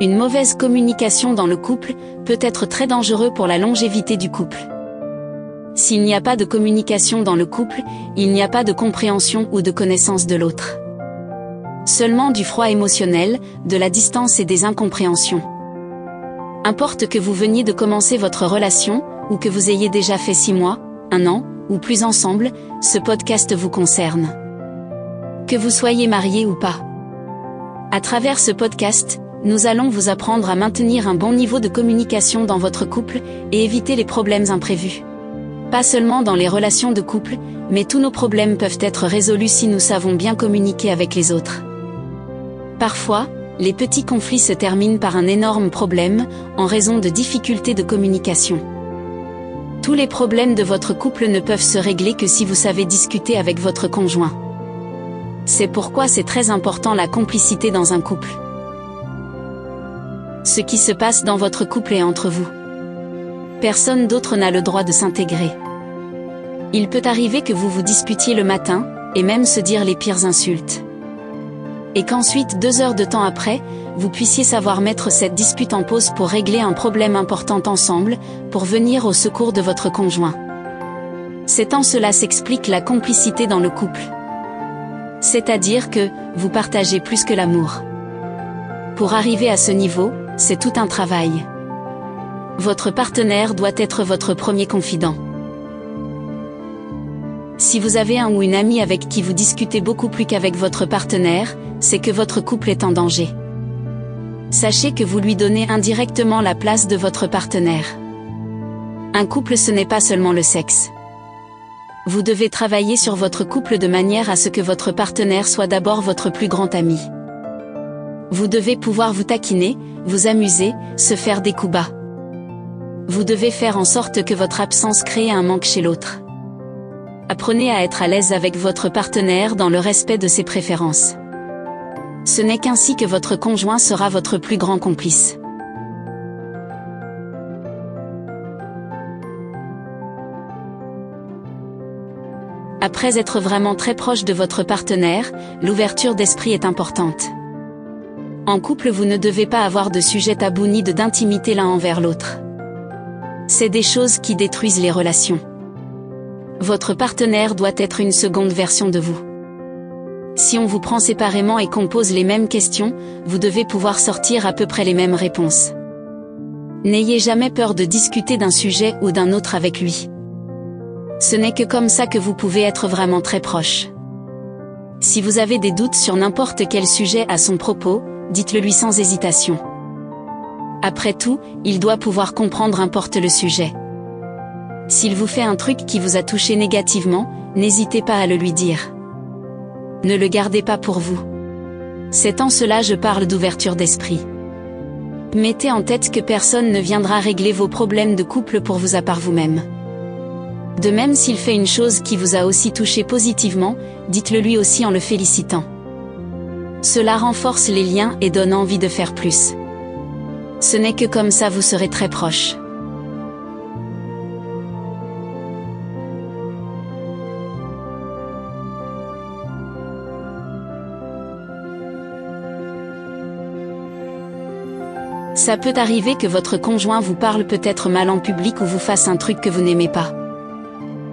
Une mauvaise communication dans le couple peut être très dangereux pour la longévité du couple. S'il n'y a pas de communication dans le couple, il n'y a pas de compréhension ou de connaissance de l'autre. Seulement du froid émotionnel, de la distance et des incompréhensions. Importe que vous veniez de commencer votre relation, ou que vous ayez déjà fait six mois, un an, ou plus ensemble, ce podcast vous concerne. Que vous soyez marié ou pas. À travers ce podcast, nous allons vous apprendre à maintenir un bon niveau de communication dans votre couple et éviter les problèmes imprévus. Pas seulement dans les relations de couple, mais tous nos problèmes peuvent être résolus si nous savons bien communiquer avec les autres. Parfois, les petits conflits se terminent par un énorme problème, en raison de difficultés de communication. Tous les problèmes de votre couple ne peuvent se régler que si vous savez discuter avec votre conjoint. C'est pourquoi c'est très important la complicité dans un couple. Ce qui se passe dans votre couple est entre vous. Personne d'autre n'a le droit de s'intégrer. Il peut arriver que vous vous disputiez le matin, et même se dire les pires insultes. Et qu'ensuite, deux heures de temps après, vous puissiez savoir mettre cette dispute en pause pour régler un problème important ensemble, pour venir au secours de votre conjoint. C'est en cela s'explique la complicité dans le couple. C'est-à-dire que, vous partagez plus que l'amour. Pour arriver à ce niveau, c'est tout un travail. Votre partenaire doit être votre premier confident. Si vous avez un ou une amie avec qui vous discutez beaucoup plus qu'avec votre partenaire, c'est que votre couple est en danger sachez que vous lui donnez indirectement la place de votre partenaire. Un couple ce n'est pas seulement le sexe. Vous devez travailler sur votre couple de manière à ce que votre partenaire soit d'abord votre plus grand ami. Vous devez pouvoir vous taquiner, vous amuser, se faire des coups bas. Vous devez faire en sorte que votre absence crée un manque chez l'autre. Apprenez à être à l'aise avec votre partenaire dans le respect de ses préférences. Ce n'est qu'ainsi que votre conjoint sera votre plus grand complice. Après être vraiment très proche de votre partenaire, l'ouverture d'esprit est importante. En couple, vous ne devez pas avoir de sujet tabou ni de d'intimité l'un envers l'autre. C'est des choses qui détruisent les relations. Votre partenaire doit être une seconde version de vous. Si on vous prend séparément et qu'on pose les mêmes questions, vous devez pouvoir sortir à peu près les mêmes réponses. N'ayez jamais peur de discuter d'un sujet ou d'un autre avec lui. Ce n'est que comme ça que vous pouvez être vraiment très proche. Si vous avez des doutes sur n'importe quel sujet à son propos, dites-le lui sans hésitation. Après tout, il doit pouvoir comprendre importe le sujet. S'il vous fait un truc qui vous a touché négativement, n'hésitez pas à le lui dire ne le gardez pas pour vous. C'est en cela je parle d'ouverture d'esprit. Mettez en tête que personne ne viendra régler vos problèmes de couple pour vous à part vous-même. De même s'il fait une chose qui vous a aussi touché positivement, dites-le lui aussi en le félicitant. Cela renforce les liens et donne envie de faire plus. Ce n'est que comme ça vous serez très proche. Ça peut arriver que votre conjoint vous parle peut-être mal en public ou vous fasse un truc que vous n'aimez pas.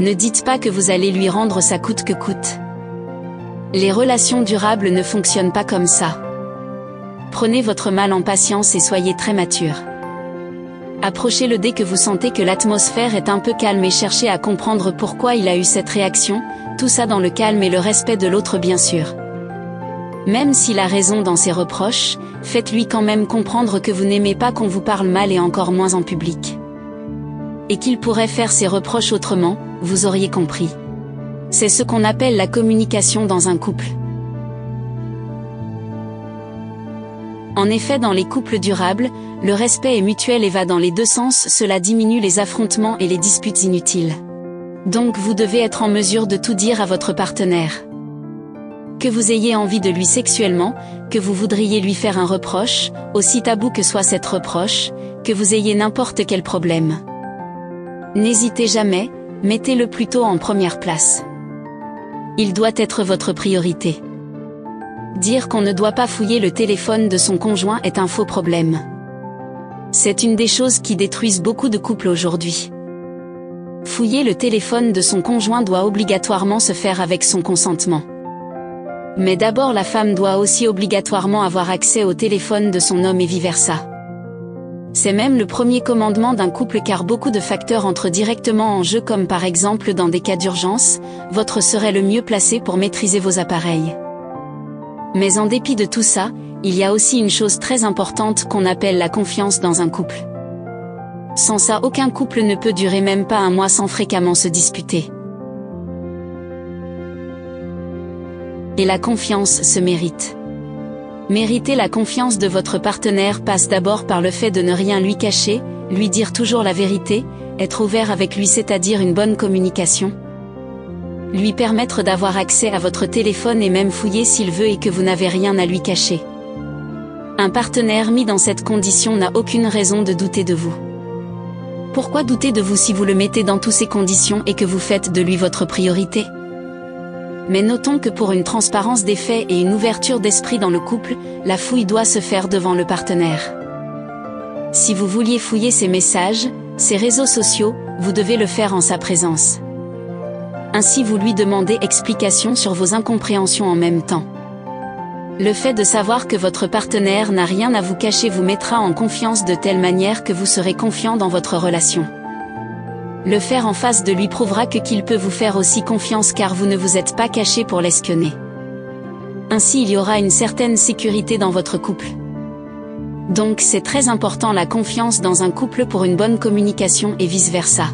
Ne dites pas que vous allez lui rendre ça coûte que coûte. Les relations durables ne fonctionnent pas comme ça. Prenez votre mal en patience et soyez très mature. Approchez-le dès que vous sentez que l'atmosphère est un peu calme et cherchez à comprendre pourquoi il a eu cette réaction, tout ça dans le calme et le respect de l'autre bien sûr. Même s'il a raison dans ses reproches, faites-lui quand même comprendre que vous n'aimez pas qu'on vous parle mal et encore moins en public. Et qu'il pourrait faire ses reproches autrement, vous auriez compris. C'est ce qu'on appelle la communication dans un couple. En effet, dans les couples durables, le respect est mutuel et va dans les deux sens, cela diminue les affrontements et les disputes inutiles. Donc vous devez être en mesure de tout dire à votre partenaire que vous ayez envie de lui sexuellement, que vous voudriez lui faire un reproche, aussi tabou que soit cette reproche, que vous ayez n'importe quel problème. N'hésitez jamais, mettez-le plutôt en première place. Il doit être votre priorité. Dire qu'on ne doit pas fouiller le téléphone de son conjoint est un faux problème. C'est une des choses qui détruisent beaucoup de couples aujourd'hui. Fouiller le téléphone de son conjoint doit obligatoirement se faire avec son consentement. Mais d'abord la femme doit aussi obligatoirement avoir accès au téléphone de son homme et vice-versa. C'est même le premier commandement d'un couple car beaucoup de facteurs entrent directement en jeu comme par exemple dans des cas d'urgence, votre serait le mieux placé pour maîtriser vos appareils. Mais en dépit de tout ça, il y a aussi une chose très importante qu'on appelle la confiance dans un couple. Sans ça aucun couple ne peut durer même pas un mois sans fréquemment se disputer. Et la confiance se mérite. Mériter la confiance de votre partenaire passe d'abord par le fait de ne rien lui cacher, lui dire toujours la vérité, être ouvert avec lui c'est-à-dire une bonne communication. Lui permettre d'avoir accès à votre téléphone et même fouiller s'il veut et que vous n'avez rien à lui cacher. Un partenaire mis dans cette condition n'a aucune raison de douter de vous. Pourquoi douter de vous si vous le mettez dans toutes ces conditions et que vous faites de lui votre priorité? Mais notons que pour une transparence des faits et une ouverture d'esprit dans le couple, la fouille doit se faire devant le partenaire. Si vous vouliez fouiller ses messages, ses réseaux sociaux, vous devez le faire en sa présence. Ainsi vous lui demandez explication sur vos incompréhensions en même temps. Le fait de savoir que votre partenaire n'a rien à vous cacher vous mettra en confiance de telle manière que vous serez confiant dans votre relation. Le faire en face de lui prouvera que qu'il peut vous faire aussi confiance car vous ne vous êtes pas caché pour l'espionner. Ainsi il y aura une certaine sécurité dans votre couple. Donc c'est très important la confiance dans un couple pour une bonne communication et vice-versa.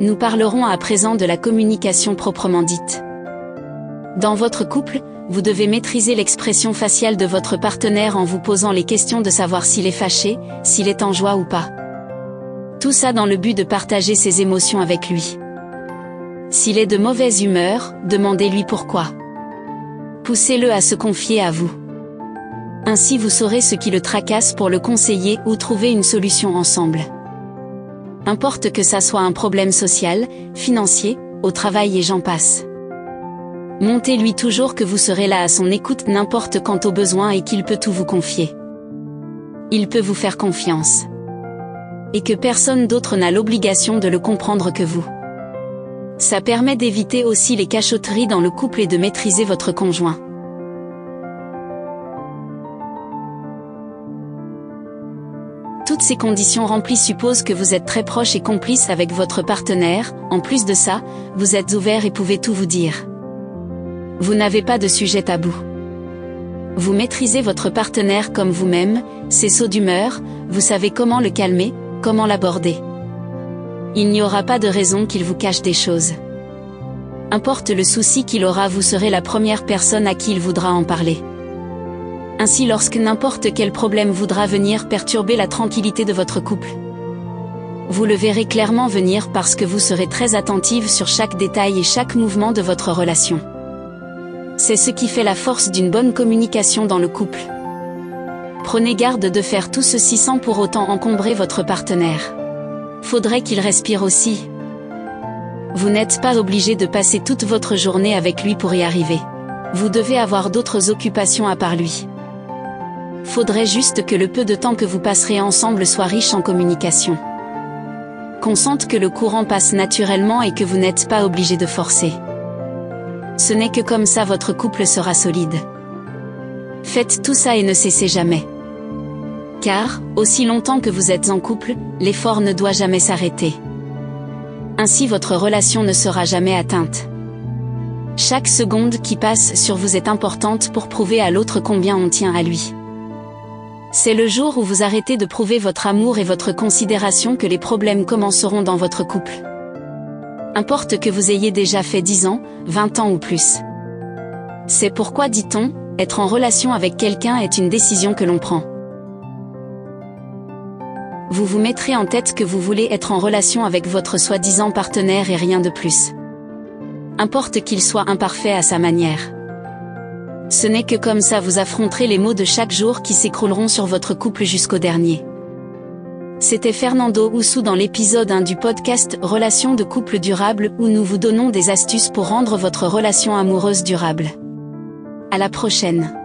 Nous parlerons à présent de la communication proprement dite. Dans votre couple, vous devez maîtriser l'expression faciale de votre partenaire en vous posant les questions de savoir s'il est fâché, s'il est en joie ou pas. Tout ça dans le but de partager ses émotions avec lui. S'il est de mauvaise humeur, demandez-lui pourquoi. Poussez-le à se confier à vous. Ainsi vous saurez ce qui le tracasse pour le conseiller ou trouver une solution ensemble importe que ça soit un problème social, financier, au travail et j'en passe. Montez-lui toujours que vous serez là à son écoute n'importe quand au besoin et qu'il peut tout vous confier. Il peut vous faire confiance. Et que personne d'autre n'a l'obligation de le comprendre que vous. Ça permet d'éviter aussi les cachotteries dans le couple et de maîtriser votre conjoint. Toutes ces conditions remplies supposent que vous êtes très proche et complice avec votre partenaire, en plus de ça, vous êtes ouvert et pouvez tout vous dire. Vous n'avez pas de sujet tabou. Vous maîtrisez votre partenaire comme vous-même, ses sauts d'humeur, vous savez comment le calmer, comment l'aborder. Il n'y aura pas de raison qu'il vous cache des choses. Importe le souci qu'il aura, vous serez la première personne à qui il voudra en parler. Ainsi lorsque n'importe quel problème voudra venir perturber la tranquillité de votre couple. Vous le verrez clairement venir parce que vous serez très attentive sur chaque détail et chaque mouvement de votre relation. C'est ce qui fait la force d'une bonne communication dans le couple. Prenez garde de faire tout ceci sans pour autant encombrer votre partenaire. Faudrait qu'il respire aussi. Vous n'êtes pas obligé de passer toute votre journée avec lui pour y arriver. Vous devez avoir d'autres occupations à part lui faudrait juste que le peu de temps que vous passerez ensemble soit riche en communication. Qu'on sente que le courant passe naturellement et que vous n'êtes pas obligé de forcer. Ce n'est que comme ça votre couple sera solide. Faites tout ça et ne cessez jamais. Car, aussi longtemps que vous êtes en couple, l'effort ne doit jamais s'arrêter. Ainsi votre relation ne sera jamais atteinte. Chaque seconde qui passe sur vous est importante pour prouver à l'autre combien on tient à lui. C'est le jour où vous arrêtez de prouver votre amour et votre considération que les problèmes commenceront dans votre couple. Importe que vous ayez déjà fait 10 ans, 20 ans ou plus. C'est pourquoi dit-on, être en relation avec quelqu'un est une décision que l'on prend. Vous vous mettrez en tête que vous voulez être en relation avec votre soi-disant partenaire et rien de plus. Importe qu'il soit imparfait à sa manière. Ce n'est que comme ça vous affronterez les maux de chaque jour qui s'écrouleront sur votre couple jusqu'au dernier. C'était Fernando Oussou dans l'épisode 1 du podcast Relations de couple durable où nous vous donnons des astuces pour rendre votre relation amoureuse durable. À la prochaine.